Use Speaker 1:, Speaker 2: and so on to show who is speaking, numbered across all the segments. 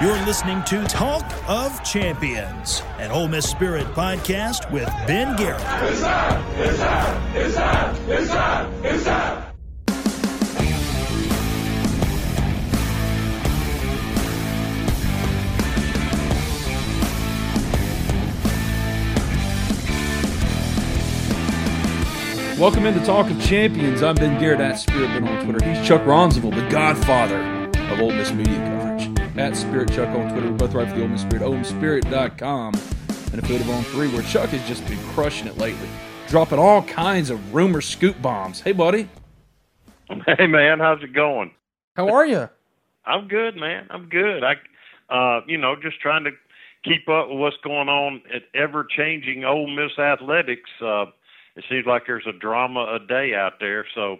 Speaker 1: You're listening to Talk of Champions, an Ole Miss Spirit podcast with Ben Garrett.
Speaker 2: It's up, it's up, it's up, it's up, it's up.
Speaker 3: Welcome into Talk of Champions. I'm Ben Garrett at Spirit Ben on Twitter. He's Chuck Rounsaville, the godfather of Ole Miss media coverage. At Spirit Chuck on Twitter. We both write for the Ole Miss Spirit, OleMissSpirit.com, and affiliate of On Three, where Chuck has just been crushing it lately, dropping all kinds of rumor scoop bombs. Hey, buddy.
Speaker 4: Hey, man, how's it going?
Speaker 3: How are you?
Speaker 4: I'm good, man. I'm good. I, uh, you know, just trying to keep up with what's going on at ever-changing Ole Miss athletics. Uh, it seems like there's a drama a day out there. So,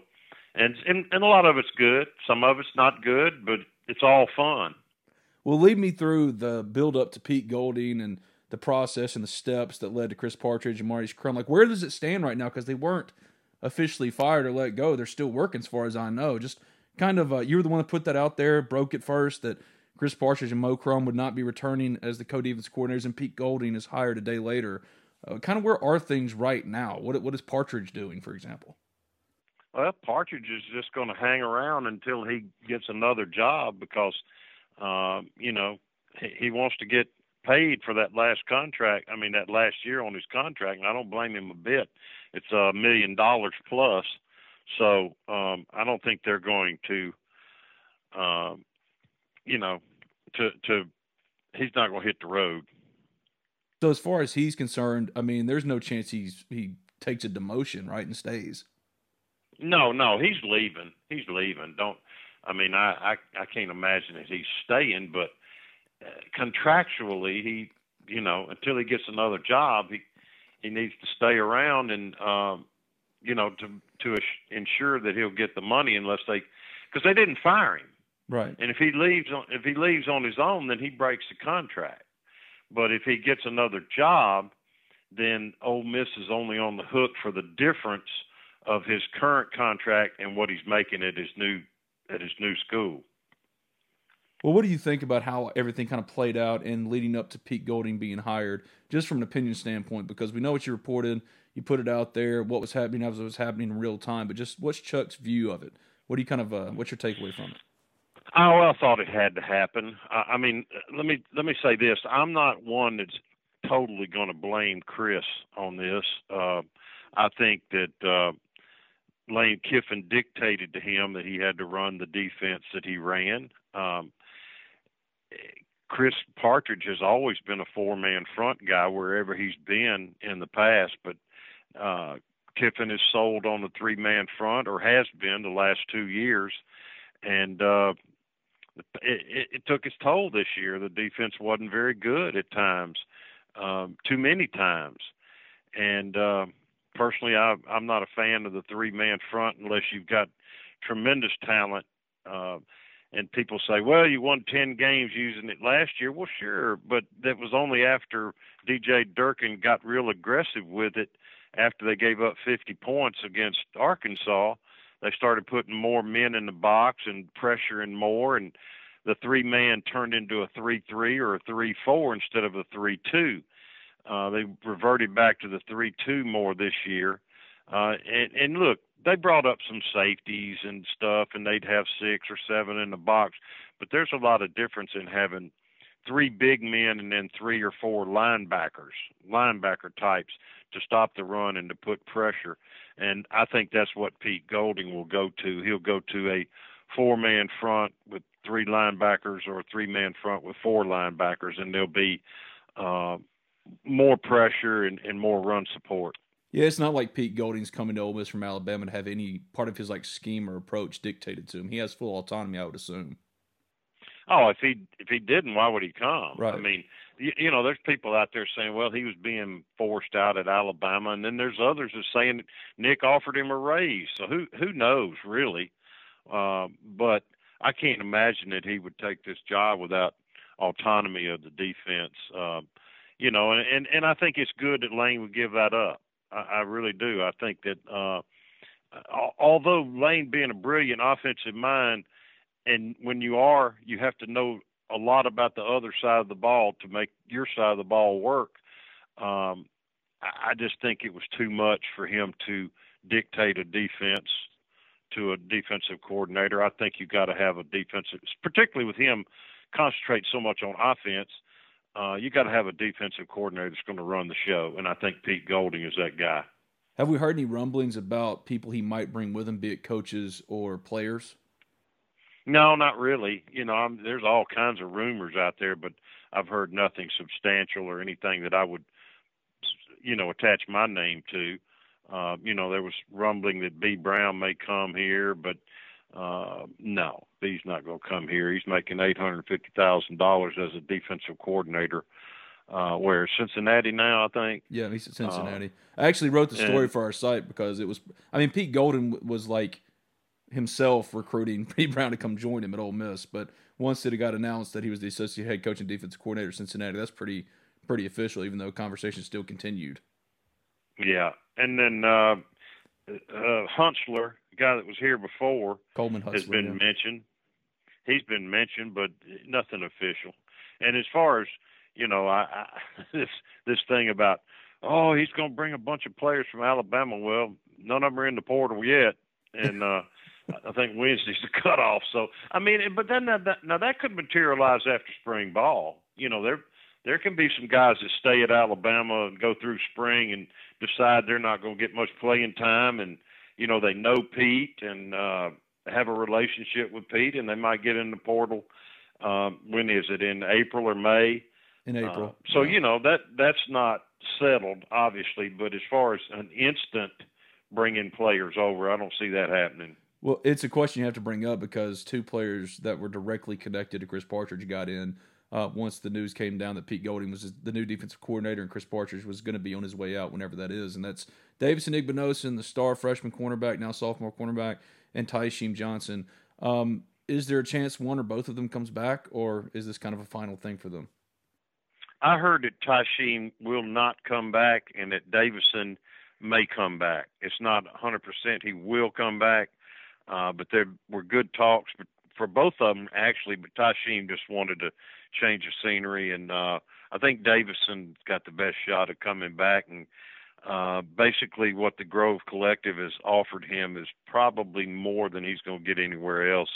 Speaker 4: and and, and a lot of it's good. Some of it's not good, but it's all fun.
Speaker 3: Well, lead me through the build up to Pete Golding and the process and the steps that led to Chris Partridge and Marty Crum. Like, where does it stand right now? Because they weren't officially fired or let go. They're still working, as far as I know. Just kind of, uh, you were the one that put that out there, broke it first that Chris Partridge and Mo Crum would not be returning as the co-defense coordinators, and Pete Golding is hired a day later. Uh, kind of where are things right now? What what is Partridge doing, for example?
Speaker 4: Well, Partridge is just going to hang around until he gets another job because, uh, you know, he, he wants to get paid for that last contract. I mean, that last year on his contract, and I don't blame him a bit. It's a million dollars plus, so um, I don't think they're going to, um, you know, to to. He's not going to hit the road.
Speaker 3: So as far as he's concerned, I mean, there's no chance he's he takes a demotion, right, and stays.
Speaker 4: No, no, he's leaving. He's leaving. Don't. I mean, I I, I can't imagine that he's staying, but uh, contractually, he, you know, until he gets another job, he he needs to stay around and, um, you know, to to ensure that he'll get the money unless they, because they didn't fire him.
Speaker 3: Right.
Speaker 4: And if he leaves on if he leaves on his own, then he breaks the contract. But if he gets another job, then Ole Miss is only on the hook for the difference of his current contract and what he's making at his new at his new school.
Speaker 3: Well, what do you think about how everything kind of played out and leading up to Pete Golding being hired, just from an opinion standpoint? Because we know what you reported, you put it out there, what was happening as it was happening in real time. But just what's Chuck's view of it? What do you kind of uh, what's your takeaway from it?
Speaker 4: Oh, well, I thought it had to happen. I, I mean, let me let me say this: I'm not one that's totally going to blame Chris on this. Uh, I think that uh, Lane Kiffin dictated to him that he had to run the defense that he ran. Um, Chris Partridge has always been a four-man front guy wherever he's been in the past, but uh, Kiffin is sold on the three-man front or has been the last two years, and uh, it, it took its toll this year. The defense wasn't very good at times, um, too many times, and uh, personally, I, I'm not a fan of the three-man front unless you've got tremendous talent. Uh, and people say, "Well, you won ten games using it last year." Well, sure, but that was only after DJ Durkin got real aggressive with it after they gave up 50 points against Arkansas they started putting more men in the box and pressuring more, and the three man turned into a three three or a three four instead of a three two. Uh, they reverted back to the three two more this year. Uh, and, and look, they brought up some safeties and stuff, and they'd have six or seven in the box. But there's a lot of difference in having three big men and then three or four linebackers, linebacker types to stop the run and to put pressure. And I think that's what Pete Golding will go to. He'll go to a four man front with three linebackers or a three man front with four linebackers, and there'll be uh, more pressure and, and more run support.
Speaker 3: Yeah, it's not like Pete Golding's coming to Ole Miss from Alabama to have any part of his like scheme or approach dictated to him. He has full autonomy, I would assume.
Speaker 4: Oh, if he if he didn't, why would he come?
Speaker 3: Right.
Speaker 4: I mean, you, you know, there's people out there saying, well, he was being forced out at Alabama, and then there's others that saying Nick offered him a raise. So who who knows really? Uh, but I can't imagine that he would take this job without autonomy of the defense. Uh, you know, and, and and I think it's good that Lane would give that up. I, I really do. I think that uh, although Lane being a brilliant offensive mind, and when you are, you have to know a lot about the other side of the ball to make your side of the ball work. Um, I, just think it was too much for him to dictate a defense to a defensive coordinator. I think you got to have a defensive, particularly with him concentrate so much on offense. Uh, you got to have a defensive coordinator that's going to run the show, and I think Pete Golding is that guy.
Speaker 3: Have we heard any rumblings about people he might bring with him, be it coaches or players?
Speaker 4: No, not really. You know, I'm, there's all kinds of rumors out there, but I've heard nothing substantial or anything that I would, you know, attach my name to. Uh, you know, there was rumbling that B Brown may come here, but uh, no, he's not going to come here. He's making eight hundred fifty thousand dollars as a defensive coordinator. Uh, where Cincinnati now, I think.
Speaker 3: Yeah, he's at Cincinnati. Uh, I actually wrote the story and, for our site because it was. I mean, Pete Golding was like himself recruiting Pete Brown to come join him at Ole Miss. But once it got announced that he was the associate head coach and defensive coordinator at Cincinnati, that's pretty pretty official, even though conversations still continued.
Speaker 4: Yeah, and then uh, uh, Hutzler, guy that was here before,
Speaker 3: Coleman
Speaker 4: has been
Speaker 3: yeah.
Speaker 4: mentioned. He's been mentioned, but nothing official. And as far as you know, I, I this this thing about oh he's going to bring a bunch of players from Alabama. Well, none of them are in the portal yet, and uh, I think Wednesday's the cutoff. So I mean, but then that, that, now that could materialize after spring ball. You know, there there can be some guys that stay at Alabama and go through spring and decide they're not going to get much playing time, and you know they know Pete and uh, have a relationship with Pete, and they might get in the portal. Um, when is it in April or May?
Speaker 3: In April.
Speaker 4: Uh, so
Speaker 3: yeah.
Speaker 4: you know that that's not settled, obviously. But as far as an instant bringing players over, I don't see that happening.
Speaker 3: Well, it's a question you have to bring up because two players that were directly connected to Chris Partridge got in uh, once the news came down that Pete Golding was the new defensive coordinator and Chris Partridge was going to be on his way out whenever that is. And that's Davison Igbinosun, the star freshman cornerback, now sophomore cornerback, and Tysheem Johnson. Um, is there a chance one or both of them comes back, or is this kind of a final thing for them?
Speaker 4: I heard that Tysheem will not come back and that Davison may come back. It's not 100% he will come back uh, but there were good talks for both of them actually. But Tysheem just wanted to change the scenery, and uh, I think Davison got the best shot of coming back. And uh, basically, what the Grove Collective has offered him is probably more than he's going to get anywhere else.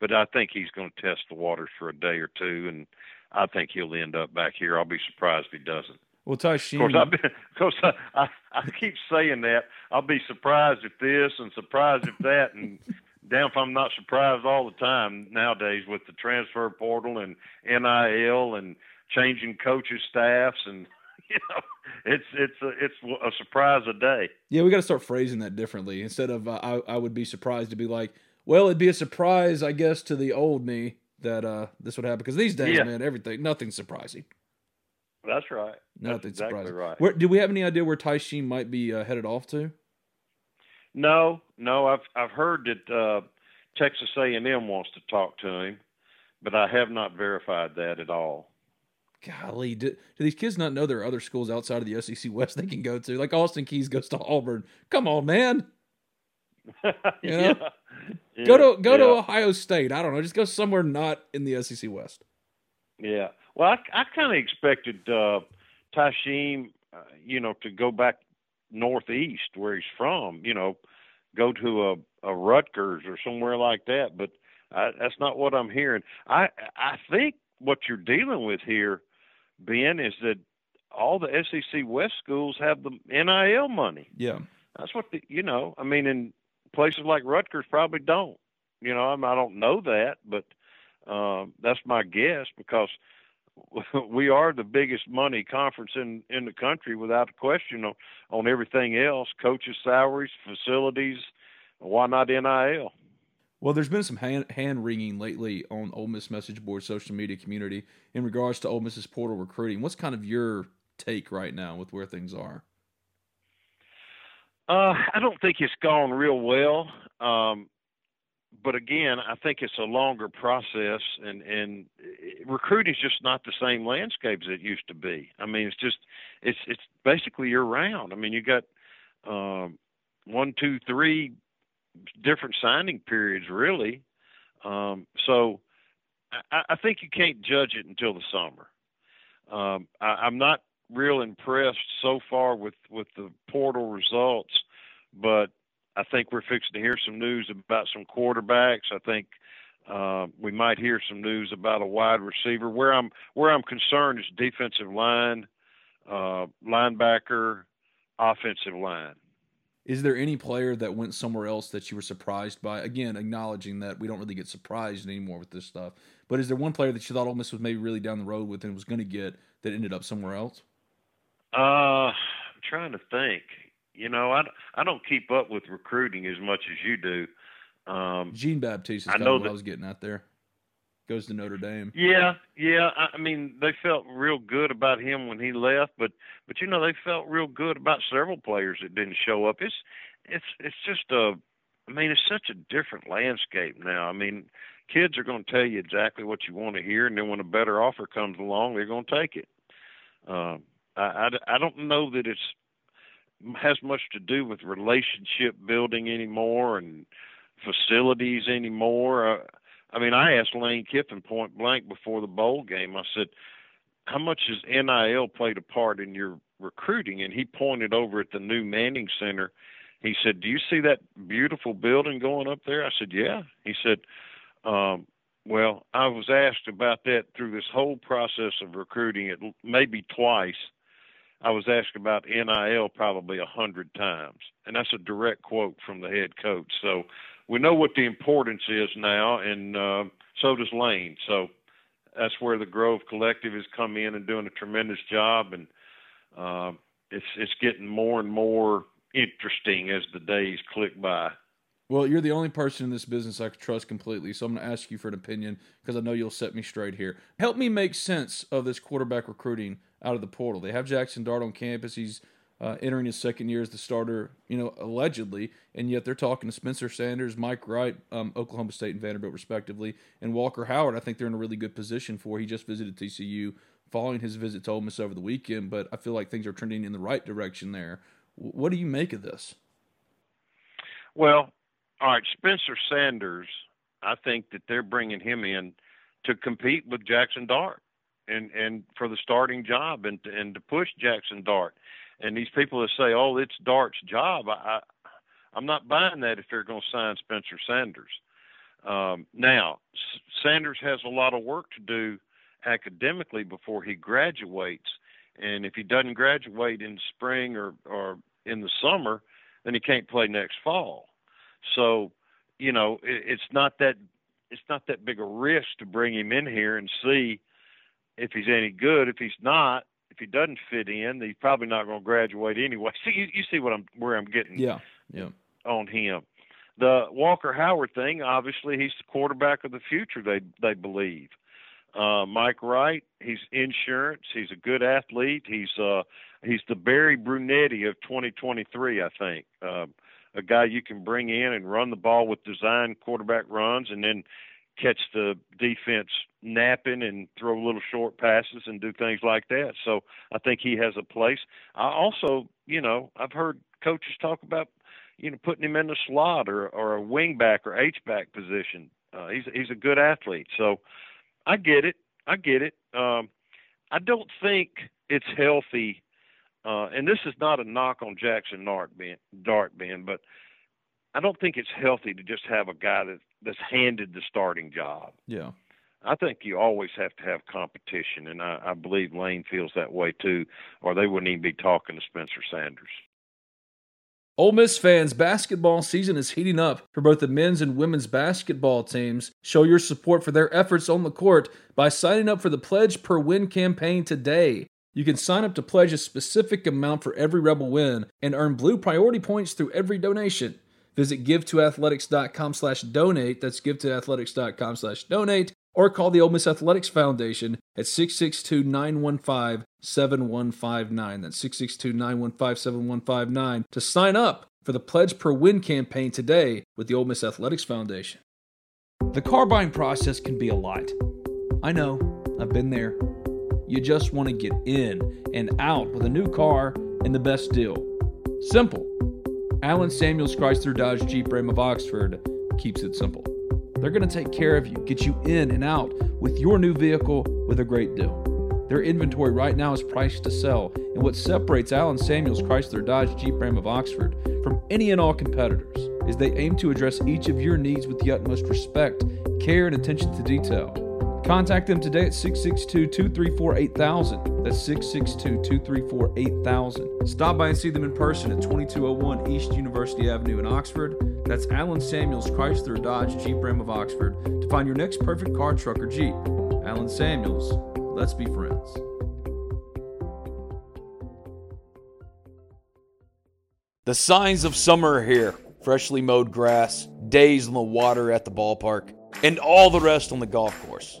Speaker 4: But I think he's going to test the waters for a day or two, and I think he'll end up back here. I'll be surprised if he doesn't.
Speaker 3: Well, Tysheem.
Speaker 4: Of course, I've been, of course I, I, I keep saying that. I'll be surprised if this and surprised if that, and damn if I'm not surprised all the time nowadays with the transfer portal and NIL and changing coaches staffs and you know it's it's a, it's a surprise a day.
Speaker 3: Yeah, we got to start phrasing that differently. Instead of uh, I I would be surprised to be like, well, it'd be a surprise, I guess, to the old me that uh this would happen because these days,
Speaker 4: Yeah.
Speaker 3: man, everything nothing's surprising.
Speaker 4: That's right.
Speaker 3: Nothing's
Speaker 4: That's exactly
Speaker 3: surprising.
Speaker 4: right.
Speaker 3: Where, do we have any idea where Tysheem might be uh, headed off to?
Speaker 4: No, no, I've I've heard that uh, Texas A&M wants to talk to him, but I have not verified that at all.
Speaker 3: Golly, do, do these kids not know there are other schools outside of the SEC West they can go to? Like Austin Keys goes to Auburn. Come on, man. You know?
Speaker 4: yeah.
Speaker 3: Go to go
Speaker 4: yeah.
Speaker 3: to Ohio State. I don't know. Just go somewhere not in the SEC West.
Speaker 4: Yeah. Well, I, I kind of expected uh, Tysheem, uh, you know, to go back northeast where he's from. You know, go to a, a Rutgers or somewhere like that. But I, that's not what I'm hearing. I I think what you're dealing with here, Ben, is that all the SEC West schools have the NIL money.
Speaker 3: Yeah.
Speaker 4: That's what the, you know. I mean, in places like Rutgers probably don't. You know, I, mean, I don't know that, but um, that's my guess because we are the biggest money conference in in the country without a question on on everything else: coaches' salaries, facilities. Why not NIL?
Speaker 3: Well, there's been some hand, wringing lately on Ole Miss message board, social media community in regards to Ole Miss's portal recruiting. What's kind of your take right now with where things are?
Speaker 4: Uh, I don't think it's gone real well. Um, but again, I think it's a longer process, and and recruiting is just not the same landscape as it used to be. I mean, it's just it's it's basically year round. I mean, you got um, one, two, three different signing periods really. Um, so I, I think you can't judge it until the summer. Um, I, I'm not real impressed so far with with the portal results, but I think we're fixing to hear some news about some quarterbacks. I think uh, we might hear some news about a wide receiver. Where I'm where I'm concerned is defensive line, uh, linebacker, offensive line.
Speaker 3: Is there any player that went somewhere else that you were surprised by? Again, acknowledging that we don't really get surprised anymore with this stuff. But is there one player that you thought Ole Miss was maybe really down the road with and was going to get that ended up somewhere else?
Speaker 4: Uh, I'm trying to think. You know, I, I don't keep up with recruiting as much as you do. Um,
Speaker 3: Jean Baptiste is I know what that, I was getting at there goes to Notre Dame.
Speaker 4: Yeah, yeah. I mean, they felt real good about him when he left, but but you know they felt real good about several players that didn't show up. It's it's it's just a. I mean, it's such a different landscape now. I mean, kids are going to tell you exactly what you want to hear, and then when a better offer comes along, they're going to take it. Um, I, I I don't know that it's has much to do with relationship building anymore and facilities anymore. Uh, I mean, I asked Lane Kiffin point blank before the bowl game. I said, "How much has NIL played a part in your recruiting?" And he pointed over at the new Manning Center. He said, "Do you see that beautiful building going up there?" I said, "Yeah." He said, um, "Well, I was asked about that through this whole process of recruiting. It maybe twice." I was asked about NIL probably a hundred times, and that's a direct quote from the head coach. So we know what the importance is now, and uh, so does Lane. So that's where the Grove Collective has come in and doing a tremendous job, and uh, it's it's getting more and more interesting as the days click by.
Speaker 3: Well, you're the only person in this business I trust completely, so I'm going to ask you for an opinion because I know you'll set me straight here. Help me make sense of this quarterback recruiting out of the portal. They have Jackson Dart on campus. He's uh, entering his second year as the starter, you know, allegedly, and yet they're talking to Spencer Sanders, Mike Wright, um, Oklahoma State and Vanderbilt, respectively, and Walker Howard. I think they're in a really good position for. He just visited TCU following his visit to Ole Miss over the weekend, but I feel like things are trending in the right direction there. What do you make of this?
Speaker 4: Well, all right, Spencer Sanders. I think that they're bringing him in to compete with Jackson Dart and and for the starting job and and to push Jackson Dart and these people that say, "Oh, it's Dart's job," I, I am not buying that if they're going to sign Spencer Sanders. Um, now, S- Sanders has a lot of work to do academically before he graduates, and if he doesn't graduate in spring or or in the summer, then he can't play next fall. So, you know, it, it's not that it's not that big a risk to bring him in here and see if he's any good. If he's not, if he doesn't fit in, he's probably not going to graduate anyway. See, you, you see what I'm where I'm getting.
Speaker 3: Yeah, yeah.
Speaker 4: On him, the Walker Howard thing. Obviously, he's the quarterback of the future. They they believe. Uh, Mike Wright, he's insurance. He's a good athlete. He's uh he's the Barry Brunetti of 2023, I think. Uh, a guy you can bring in and run the ball with design quarterback runs, and then catch the defense napping and throw little short passes and do things like that. So I think he has a place. I also, you know, I've heard coaches talk about, you know, putting him in the slot or or a wing back or H back position. Uh, he's he's a good athlete. So I get it. I get it. Um, I don't think it's healthy. Uh, and this is not a knock on Jackson Dart Ben, Dart being, but I don't think it's healthy to just have a guy that that's handed the starting job.
Speaker 3: Yeah.
Speaker 4: I think you always have to have competition, and I, I believe Lane feels that way too, or they wouldn't even be talking to Spencer Sanders.
Speaker 3: Ole Miss fans, basketball season is heating up for both the men's and women's basketball teams. Show your support for their efforts on the court by signing up for the Pledge Per Win campaign today. You can sign up to pledge a specific amount for every Rebel win and earn blue priority points through every donation.
Speaker 5: Visit givetoathletics.com slash donate. That's givetoathletics.com slash donate. Or call the Ole Miss Athletics Foundation at 662-915-7159. That's 662-915-7159 to sign up for the Pledge Per Win campaign today with the Ole Miss Athletics Foundation. The car buying process can be a lot. I know, I've been there. You just want to get in and out with a new car and the best deal. Simple. Allen Samuels Chrysler Dodge Jeep Ram of Oxford keeps it simple. They're going to take care of you, get you in and out with your new vehicle with a great deal. Their inventory right now is priced to sell, and what separates Allen Samuels Chrysler Dodge Jeep Ram of Oxford from any and all competitors is they aim to address each of your needs with the utmost respect, care, and attention to detail. Contact them today at 662 234 8000. That's 662 234 8000. Stop by and see them in person at 2201 East University Avenue in Oxford. That's Allen Samuels Chrysler Dodge Jeep Ram of Oxford to find your next perfect car, truck, or Jeep. Allen Samuels, let's be friends.
Speaker 3: The signs of summer are here freshly mowed grass, days in the water at the ballpark, and all the rest on the golf course.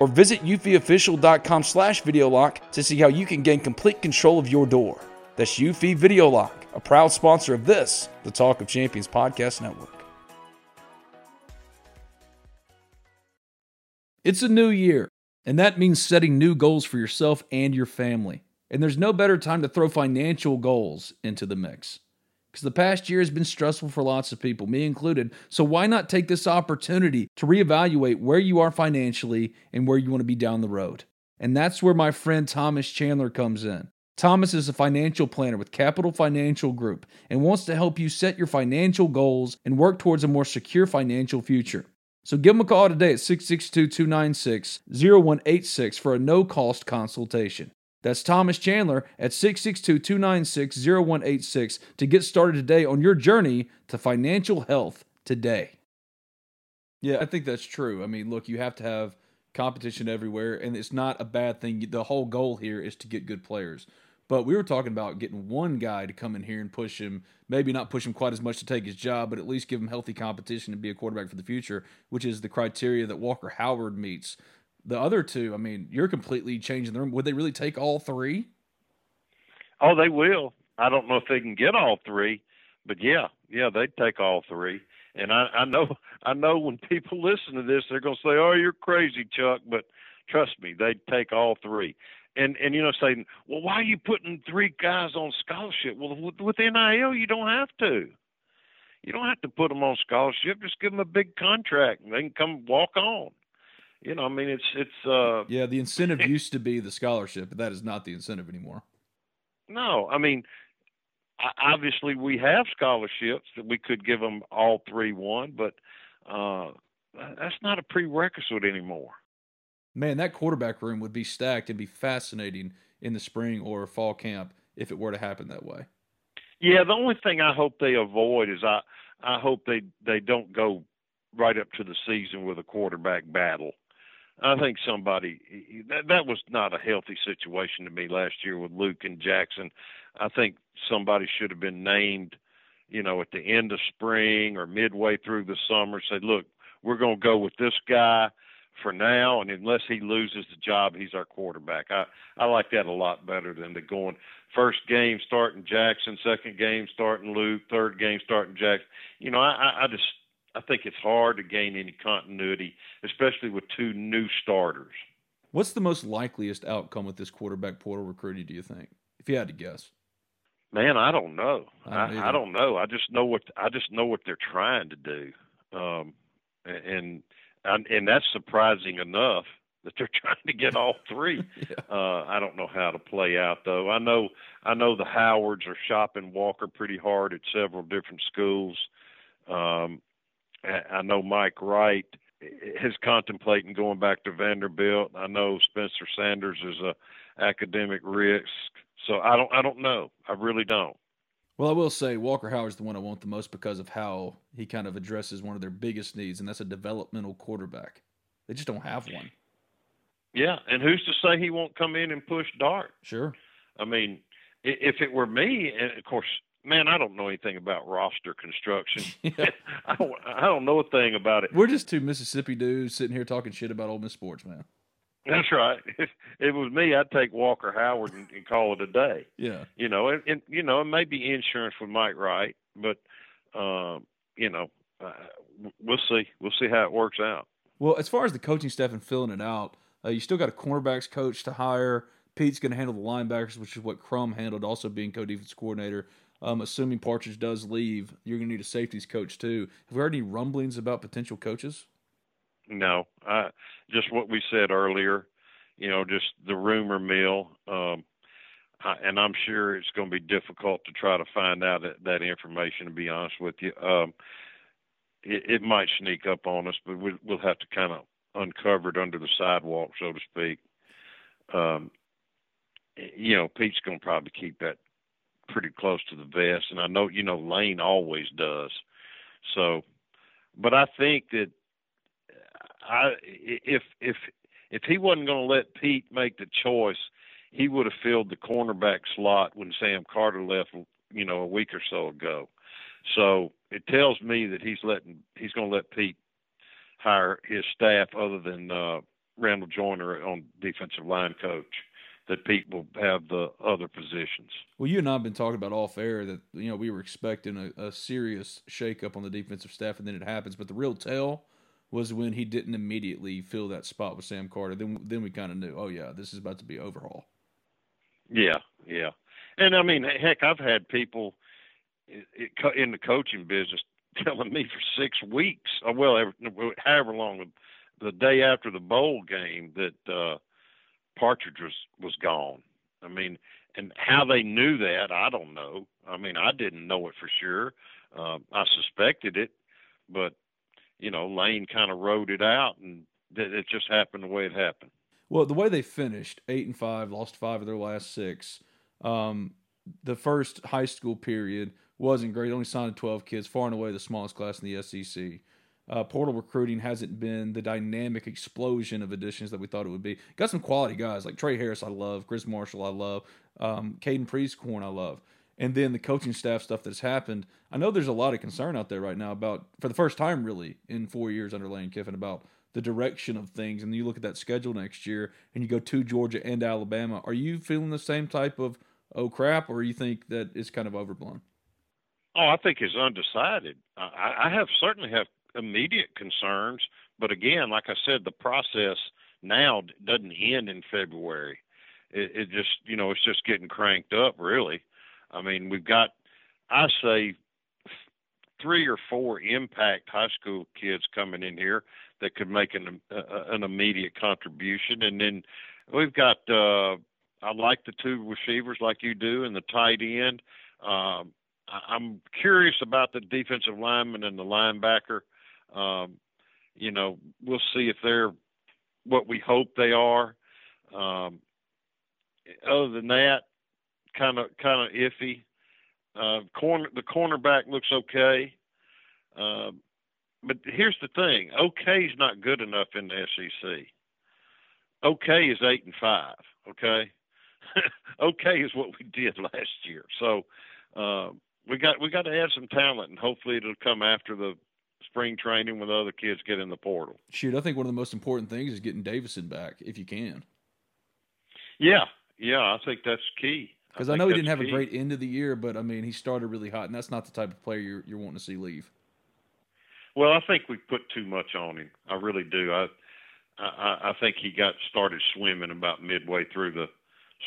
Speaker 3: Or visit eufyofficial.com slash video lock to see how you can gain complete control of your door. That's eufy Video Lock, a proud sponsor of this, the Talk of Champions Podcast Network.
Speaker 5: It's a new year, and that means setting new goals for yourself and your family. And there's no better time to throw financial goals into the mix. Because the past year has been stressful for lots of people, me included. So why not take this opportunity to reevaluate where you are financially and where you want to be down the road? And that's where my friend Thomas Chandler comes in. Thomas is a financial planner with Capital Financial Group and wants to help you set your financial goals and work towards a more secure financial future. So give him a call today at 662 296 0186 for a no cost consultation.
Speaker 3: That's Thomas Chandler at 662 296 0186 to get started today on your journey to financial health today. Yeah, I think that's true. I mean, look, you have to have competition everywhere, and it's not a bad thing. The whole goal here is to get good players. But we were talking about getting one guy to come in here and push him, maybe not push him quite as much to take his job, but at least give him healthy competition and be a quarterback for the future, which is the criteria that Walker Howard meets. The other two, I mean, you're completely changing the room. Would they really take all three?
Speaker 4: Oh, they will. I don't know if they can get all three, but yeah, yeah, they'd take all three. And I, I know, I know when people listen to this, they're going to say, "Oh, you're crazy, Chuck," but trust me, they'd take all three and and you know saying, well, why are you putting three guys on scholarship? Well, with, with NIL, you don't have to. You don't have to put them on scholarship. Just give them a big contract, and they can come walk on. You know, I mean, it's it's. uh
Speaker 3: Yeah, the incentive used to be the scholarship, but that is not the incentive anymore.
Speaker 4: No, I mean, obviously we have scholarships that we could give them all three one, but uh that's not a prerequisite anymore
Speaker 3: man, that quarterback room would be stacked and be fascinating in the spring or fall camp if it were to happen that way.
Speaker 4: Yeah, the only thing I hope they avoid is I I hope they they don't go right up to the season with a quarterback battle. I think somebody that that was not a healthy situation to me last year with Luke and Jackson. I think somebody should have been named, you know, at the end of spring or midway through the summer. Say, look, we're going to go with this guy for now, and unless he loses the job, he's our quarterback. I I like that a lot better than the going first game starting Jackson, second game starting Luke, third game starting Jackson. You know, I I just I think it's hard to gain any continuity, especially with two new starters.
Speaker 3: What's the most likeliest outcome with this quarterback portal recruiting? Do you think, if you had to guess?
Speaker 4: Man, I don't know.
Speaker 3: I don't,
Speaker 4: I, I don't know. I just know what I just know what they're trying to do, um, and and, and that's surprising enough that they're trying to get all three.
Speaker 3: yeah.
Speaker 4: uh, I don't know how to play out though. I know I know the Howards are shopping Walker pretty hard at several different schools. Um, I know Mike Wright is contemplating going back to Vanderbilt. I know Spencer Sanders is a academic risk. So I don't I don't know. I really don't.
Speaker 3: Well, I will say Walker Howard's the one I want the most because of how he kind of addresses one of their biggest needs, and that's a developmental quarterback. They just don't have one.
Speaker 4: Yeah, and who's to say he won't come in and push Dart?
Speaker 3: Sure.
Speaker 4: I mean, if it were me, and of course, man, I don't know anything about roster construction.
Speaker 3: Yeah.
Speaker 4: I don't, I don't know a thing about it.
Speaker 3: We're just two Mississippi dudes sitting here talking shit about Ole Miss sports, man.
Speaker 4: That's right. If it was me, I'd take Walker Howard and, and call it a day.
Speaker 3: Yeah.
Speaker 4: You know, and, and you know, it may insurance with Mike Wright, but um, you know, uh, we'll see. We'll see how it works out.
Speaker 3: Well, as far as the coaching staff and filling it out, uh, you still got a cornerbacks coach to hire. Pete's going to handle the linebackers, which is what Crum handled, also being co-defense coordinator. Um, assuming Partridge does leave, you're going to need a safeties coach too. Have we heard any rumblings about potential coaches?
Speaker 4: No, I, just what we said earlier. You know, just the rumor mill. Um, I, and I'm sure it's going to be difficult to try to find out that, that information. To be honest with you, um, it, it might sneak up on us, but we, we'll have to kind of uncover it under the sidewalk, so to speak. Um, you know, Pete's going to probably keep that pretty close to the vest, and I know you know Lane always does. So, but I think that I if if if he wasn't going to let Pete make the choice, he would have filled the cornerback slot when Sam Carter left, you know, a week or so ago. So it tells me that he's letting he's going to let Pete hire his staff other than uh, Randall Joyner on defensive line coach. That people have the other positions.
Speaker 3: Well, you and I have been talking about off air that you know we were expecting a, a serious shakeup on the defensive staff, and then it happens. But the real tell was when he didn't immediately fill that spot with Sam Carter. Then then we kind of knew, oh yeah, this is about to be overhaul.
Speaker 4: Yeah, yeah, and I mean, heck, I've had people in the coaching business telling me for six weeks, uh, well, however long, the day after the bowl game, that uh, Partridge was was gone. I mean, and how they knew that, I don't know. I mean, I didn't know it for sure. Uh, I suspected it, but you know, Lane kind of wrote it out, and it just happened the way it happened.
Speaker 3: Well, the way they finished, eight and five, lost five of their last six. Um, the first high school period wasn't great. Only signed 12 kids, far and away the smallest class in the SEC. Uh, portal recruiting hasn't been the dynamic explosion of additions that we thought it would be. Got some quality guys like Trey Harris, I love. Chris Marshall, I love. Um, Caden Prieskorn, I love. And then the coaching staff stuff that's happened. I know there's a lot of concern out there right now about, for the first time really in four years under Lane Kiffin, about the direction of things. And you look at that schedule next year and you go to Georgia and Alabama. Are you feeling the same type of, oh crap, or you think that it's kind of overblown?
Speaker 4: Oh, I think it's undecided. I, I have certainly have immediate concerns, but again, like I said, the process now doesn't end in February. It, it just, you know, it's just getting cranked up. Really, I mean, we've got, I say, three or four impact high school kids coming in here that could make an uh, an immediate contribution, and then we've got. Uh, I like the two receivers like you do, and the tight end. Um, I'm curious about the defensive lineman and the linebacker. Um, you know, we'll see if they're what we hope they are. Um, other than that, kind of kind of iffy. Uh, corner the cornerback looks okay, uh, but here's the thing: okay is not good enough in the SEC. Okay is eight and five. Okay, okay is what we did last year. So uh, we got we got to add some talent, and hopefully it'll come after the spring training when the other kids get in the portal.
Speaker 3: Shoot, I think one of the most important things is getting Davison back if you can.
Speaker 4: Yeah, yeah, I think that's key.
Speaker 3: Because I, I, know he didn't have key. a great end of the year, but I mean he started really hot, and that's not the type of player you're you're wanting to see leave.
Speaker 4: Well, I think we put too much on him. I really do. I I, I think he got started swimming about midway through the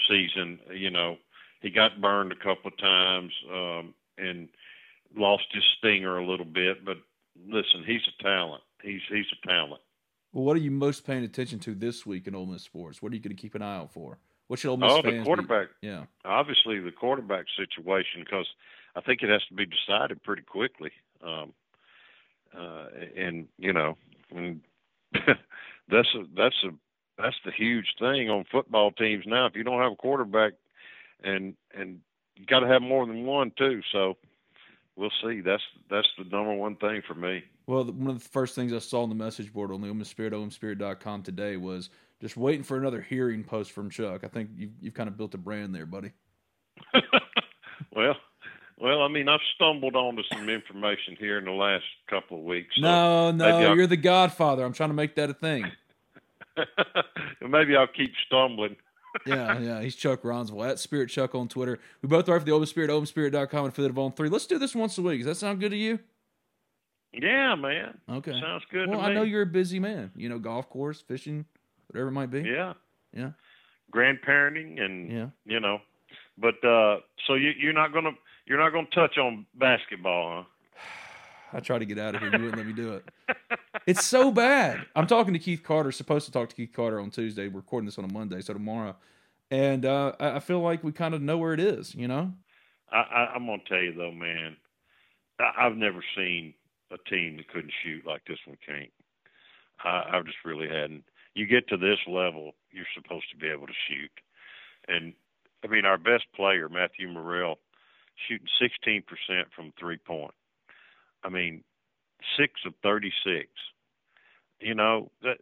Speaker 4: season. You know, he got burned a couple of times um, and lost his stinger a little bit, but listen, he's a talent. He's he's a talent.
Speaker 3: Well, what are you most paying attention to this week in Ole Miss sports? What are you going to keep an eye out for? What should Ole Miss
Speaker 4: oh, the quarterback.
Speaker 3: Be? Yeah,
Speaker 4: obviously the quarterback situation because I think it has to be decided pretty quickly. Um, uh, and you know, and that's a that's a that's the huge thing on football teams now. If you don't have a quarterback, and and you got to have more than one too. So we'll see. That's that's the number one thing for me.
Speaker 3: Well, one of the first things I saw on the message board on the Ole Spirit, OMSpirit.com today was just waiting for another hearing post from Chuck. I think you've, you've kind of built a brand there, buddy.
Speaker 4: well, well, I mean, I've stumbled onto some information here in the last couple of weeks. So
Speaker 3: no, no, you're the Godfather. I'm trying to make that a thing.
Speaker 4: maybe I'll keep stumbling
Speaker 3: yeah, yeah. He's Chuck Rounsaville at Spirit Chuck on Twitter. We both are for the Open Spirit, OMSpirit.com, and affiliate of On Three. Let's do this once a week. Does that sound good to you?
Speaker 4: Yeah, man.
Speaker 3: Okay.
Speaker 4: Sounds good.
Speaker 3: Well, I know you're a busy man. You know, golf course, fishing, whatever it might be.
Speaker 4: Yeah.
Speaker 3: Yeah.
Speaker 4: Grandparenting and yeah. you know. But uh so you you're not gonna you're not gonna touch on basketball, huh?
Speaker 3: I try to get out of here. You wouldn't let me do it. It's so bad. I'm talking to Keith Carter. Supposed to talk to Keith Carter on Tuesday. We're recording this on a Monday, so tomorrow. And uh, I feel like we kind of know where it is. You know.
Speaker 4: I, I, am gonna tell you though, man. I, I've never seen a team that couldn't shoot like this one can't. I, I just really hadn't. You get to this level, you're supposed to be able to shoot. And I mean, our best player, Matthew Murrell, shooting 16% from three point. I mean, six of 36. You know that,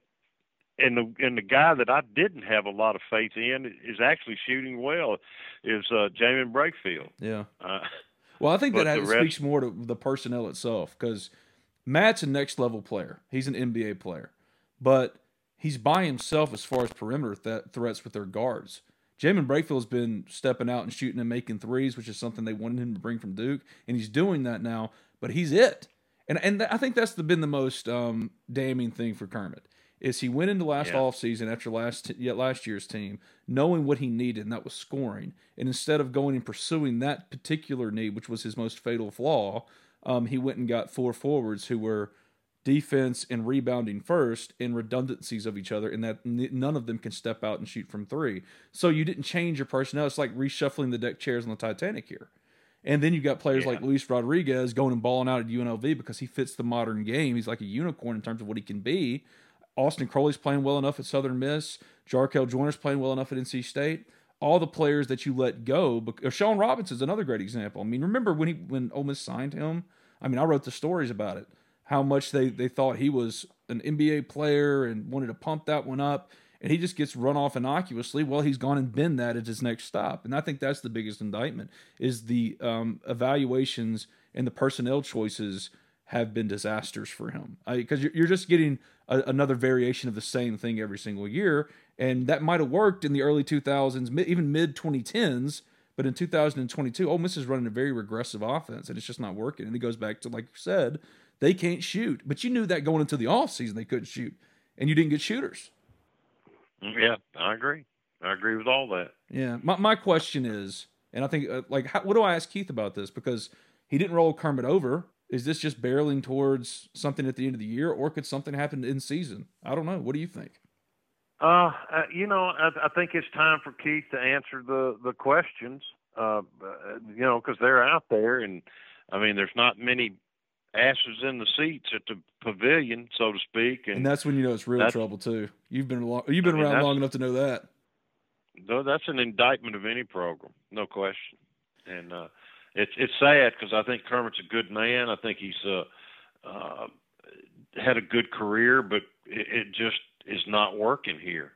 Speaker 4: and the and the guy that I didn't have a lot of faith in is actually shooting well, is uh, Jaemyn Brakefield.
Speaker 3: Yeah. Uh, well, I think that rest, speaks more to the personnel itself because Matt's a next level player. He's an NBA player, but he's by himself as far as perimeter th- threats with their guards. Jaemyn Brakefield's been stepping out and shooting and making threes, which is something they wanted him to bring from Duke, and he's doing that now. But he's it. And and I think that's the, been the most um, damning thing for Kermit is he went into last yeah. off season after last yet last year's team knowing what he needed and that was scoring and instead of going and pursuing that particular need which was his most fatal flaw um, he went and got four forwards who were defense and rebounding first and redundancies of each other and that n- none of them can step out and shoot from three so you didn't change your personnel it's like reshuffling the deck chairs on the titanic here and then you've got players yeah. like Luis Rodriguez going and balling out at UNLV because he fits the modern game. He's like a unicorn in terms of what he can be. Austin Crowley's playing well enough at Southern Miss. Jarkel Joiner's playing well enough at NC State. All the players that you let go, uh, Shawn Robinson's another great example. I mean, remember when he when Ole Miss signed him? I mean, I wrote the stories about it. How much they they thought he was an NBA player and wanted to pump that one up, and he just gets run off innocuously. Well, he's gone and been that at his next stop, and I think that's the biggest indictment is the um, evaluations and the personnel choices have been disasters for him because you're just getting a, another variation of the same thing every single year, and that might have worked in the early 2000s, even mid 2010s. But in 2022, Ole Miss is running a very regressive offense, and it's just not working. And it goes back to, like you said, they can't shoot. But you knew that going into the offseason they couldn't shoot, and you didn't get shooters.
Speaker 4: Yeah, I agree. I agree with all that.
Speaker 3: Yeah, my my question is, and I think uh, like, how, what do I ask Keith about this? Because he didn't roll Kermit over. Is this just barreling towards something at the end of the year, or could something happen in season? I don't know. What do you think?
Speaker 4: Uh, uh you know, I, I think it's time for Keith to answer the the questions. Uh, uh you know, because they're out there, and I mean, there's not many asses in the seats at the pavilion, so to speak. And,
Speaker 3: and that's when you know it's real trouble too. You've been long, you've been I mean, around long enough to know that.
Speaker 4: No, that's an indictment of any program, no question. And uh, it's it's sad because I think Kermit's a good man. I think he's uh, uh, had a good career, but it, it just is not working here.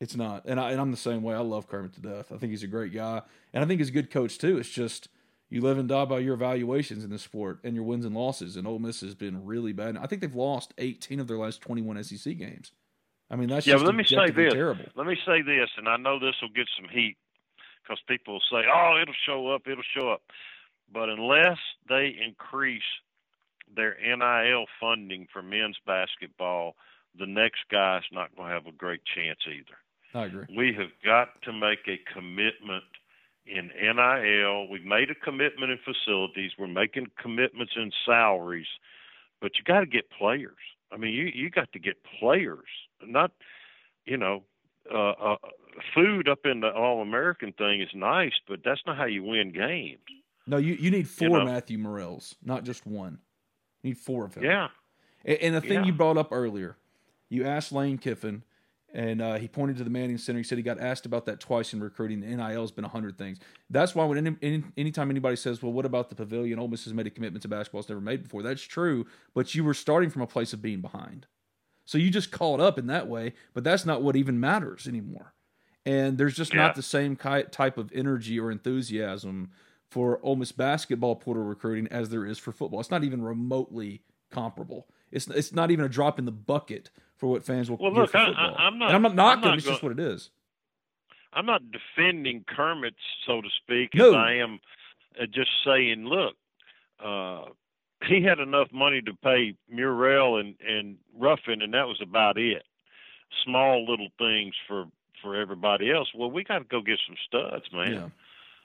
Speaker 3: It's not, and I and I'm the same way. I love Kermit to death. I think he's a great guy, and I think he's a good coach too. It's just you live and die by your evaluations in the sport and your wins and losses. And Ole Miss has been really bad. I think they've lost 18 of their last 21 SEC games. I mean, that's yeah. let me say
Speaker 4: this.
Speaker 3: Terrible.
Speaker 4: Let me say this, and I know this will get some heat because people will say, "Oh, it'll show up, it'll show up," but unless they increase their NIL funding for men's basketball, the next guy's not going to have a great chance either.
Speaker 3: I agree.
Speaker 4: We have got to make a commitment in NIL. We've made a commitment in facilities. We're making commitments in salaries, but you got to get players. I mean, you you got to get players, not you know, uh, uh, food up in the All American thing is nice, but that's not how you win games.
Speaker 3: No, you you need four you know? Matthew Murrells, not just one. You need four of them.
Speaker 4: Yeah.
Speaker 3: And, and the thing yeah. you brought up earlier, you asked Lane Kiffin and uh, he pointed to the Manning Center. He said he got asked about that twice in recruiting. The NIL has been a hundred things. That's why when any, any, anytime anybody says, "Well, what about the pavilion?" Ole Miss has made a commitment to basketball it's never made before. That's true, but you were starting from a place of being behind, so you just caught up in that way. But that's not what even matters anymore. And there's just yeah. not the same type of energy or enthusiasm for Ole Miss basketball portal recruiting as there is for football. It's not even remotely comparable. It's it's not even a drop in the bucket for what fans will.
Speaker 4: Well, look, I, am not. And
Speaker 3: I'm not knocking. Not it's going, just what it is.
Speaker 4: I'm not defending Kermit, so to speak,
Speaker 3: no.
Speaker 4: as I am uh, just saying, look, uh, he had enough money to pay Murrell and and Ruffin, and that was about it. Small little things for for everybody else. Well, we got to go get some studs, man.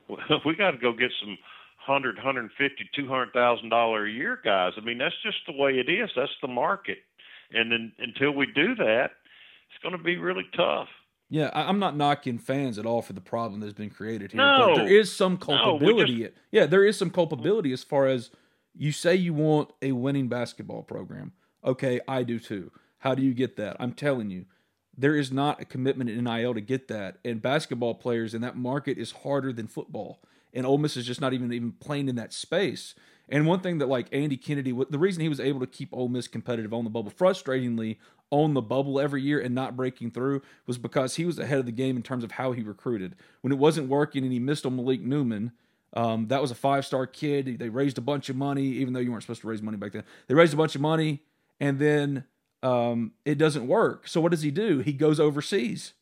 Speaker 4: Yeah. we got to go get some hundred, hundred fifty, two hundred thousand dollar a year guys. I mean, that's just the way it is. That's the market and then until we do that, it's going to be really tough.
Speaker 3: Yeah, I'm not knocking fans at all for the problem that's been created here.
Speaker 4: No,
Speaker 3: but there is some culpability. No, just, yeah, there is some culpability as far as you say you want a winning basketball program. Okay, I do too. How do you get that? I'm telling you, there is not a commitment in NIL to get that. And basketball players in that market is harder than football. And Ole Miss is just not even even playing in that space. And one thing that like Andy Kennedy, the reason he was able to keep Ole Miss competitive on the bubble, frustratingly on the bubble every year and not breaking through, was because he was ahead of the game in terms of how he recruited. When it wasn't working and he missed on Malik Newman, um, that was a five star kid. They raised a bunch of money, even though you weren't supposed to raise money back then. They raised a bunch of money, and then um, it doesn't work. So what does he do? He goes overseas,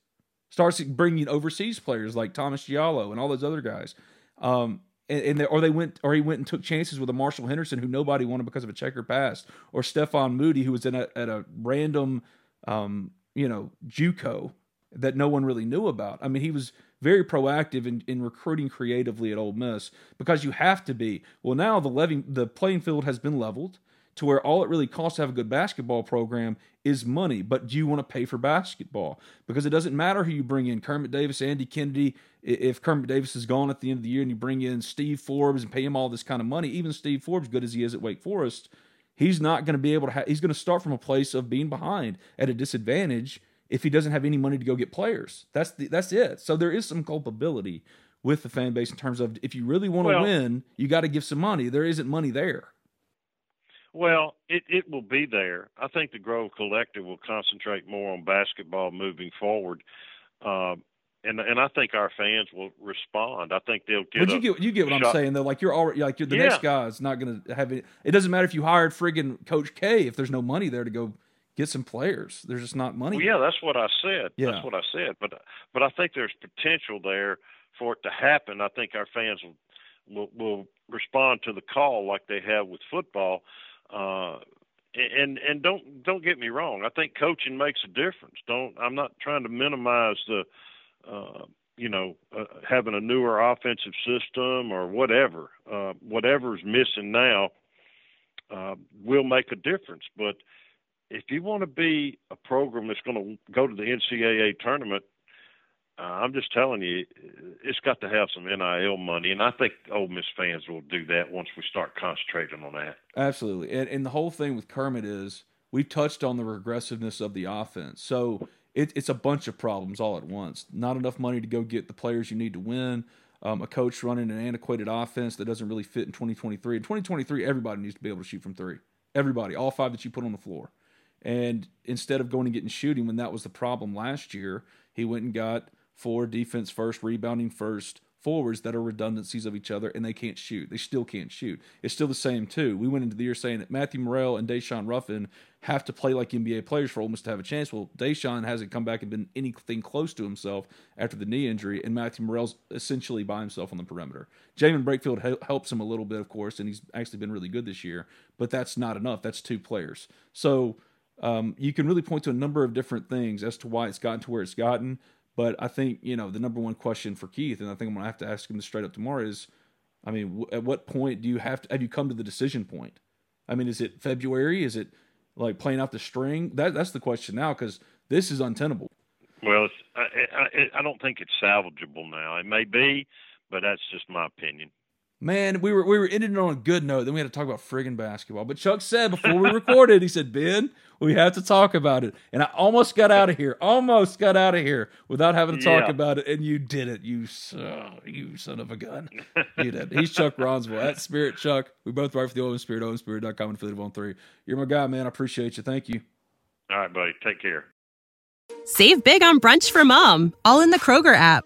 Speaker 3: starts bringing overseas players like Thomas Gielo and all those other guys. Um, and, and they, or they went or he went and took chances with a Marshall Henderson who nobody wanted because of a checker pass, or Stefan Moody who was in a, at a random, um, you know, JUCO that no one really knew about. I mean, he was very proactive in, in recruiting creatively at Ole Miss because you have to be. Well, now the levy, the playing field has been leveled to where all it really costs to have a good basketball program is money. But do you want to pay for basketball? Because it doesn't matter who you bring in Kermit Davis, Andy Kennedy. If Kermit Davis is gone at the end of the year and you bring in Steve Forbes and pay him all this kind of money, even Steve Forbes, good as he is at Wake Forest, he's not going to be able to. Ha- he's going to start from a place of being behind at a disadvantage if he doesn't have any money to go get players. That's the, that's it. So there is some culpability with the fan base in terms of if you really want to
Speaker 4: Well-
Speaker 3: win, you got to give some money. There isn't money there.
Speaker 4: Well, it, it will be there. I think the Grove Collective will concentrate more on basketball moving forward, uh, and and I think our fans will respond. I think they'll get.
Speaker 3: But you get you get what I'm saying though. Like you're already like you're, the
Speaker 4: Yeah.
Speaker 3: next guy is not going to have it. It doesn't matter if you hired friggin' Coach K if there's no money there to go get some players. There's just not money.
Speaker 4: Well, yeah, that's what I said.
Speaker 3: Yeah.
Speaker 4: That's what I said. But but I think there's potential there for it to happen. I think our fans will will, will respond to the call like they have with football. Uh, and and don't don't get me wrong. I think coaching makes a difference. Don't I'm not trying to minimize the uh, you know uh, having a newer offensive system or whatever. Uh, whatever's missing now uh, will make a difference. But if you want to be a program that's going to go to the NCAA tournament, uh, I'm just telling you, it's got to have some NIL money, and I think Ole Miss fans will do that once we start concentrating on that.
Speaker 3: Absolutely. And, and the whole thing with Kermit is we've touched on the regressiveness of the offense. So it, it's a bunch of problems all at once. Not enough money to go get the players you need to win. Um, a coach running an antiquated offense that doesn't really fit in 2023. In 2023, everybody needs to be able to shoot from three. Everybody, all five that you put on the floor. And instead of going and getting shooting when that was the problem last year, he went and got four defense first, rebounding first forwards that are redundancies of each other and they can't shoot. They still can't shoot. It's still the same too. We went into the year saying that Matthew Murrell and Daeshun Ruffin have to play like NBA players for Miss to have a chance. Well, Daeshun hasn't come back and been anything close to himself after the knee injury, and Matthew Murrell's essentially by himself on the perimeter. Jaemyn Brakefield hel- helps him a little bit, of course, and he's actually been really good this year, but that's not enough. That's two players. So um, you can really point to a number of different things as to why it's gotten to where it's gotten. But I think you know the number one question for Keith, and I think I'm gonna have to ask him this straight up tomorrow is, I mean, w- at what point do you have to have you come to the decision point? I mean, is it February? Is it like playing out the string? That that's the question now because this is untenable.
Speaker 4: Well, I, I, I don't think it's salvageable now. It may be, but that's just my opinion.
Speaker 3: Man, we were we were ending on a good note. Then we had to talk about friggin' basketball. But Chuck said before we recorded, he said, "Ben, we have to talk about it." And I almost got out of here, almost got out of here without having to talk
Speaker 4: Yeah.
Speaker 3: about it. And you did it, you son, you son of a gun. You did. He's Chuck Rounsaville at Spirit Chuck. We both write for the OM Spirit, OMSpirit.com, and affiliate of On3. You're my guy, man. I appreciate you. Thank you.
Speaker 4: All right, buddy. Take care.
Speaker 6: Save big on brunch for mom, all in the Kroger app.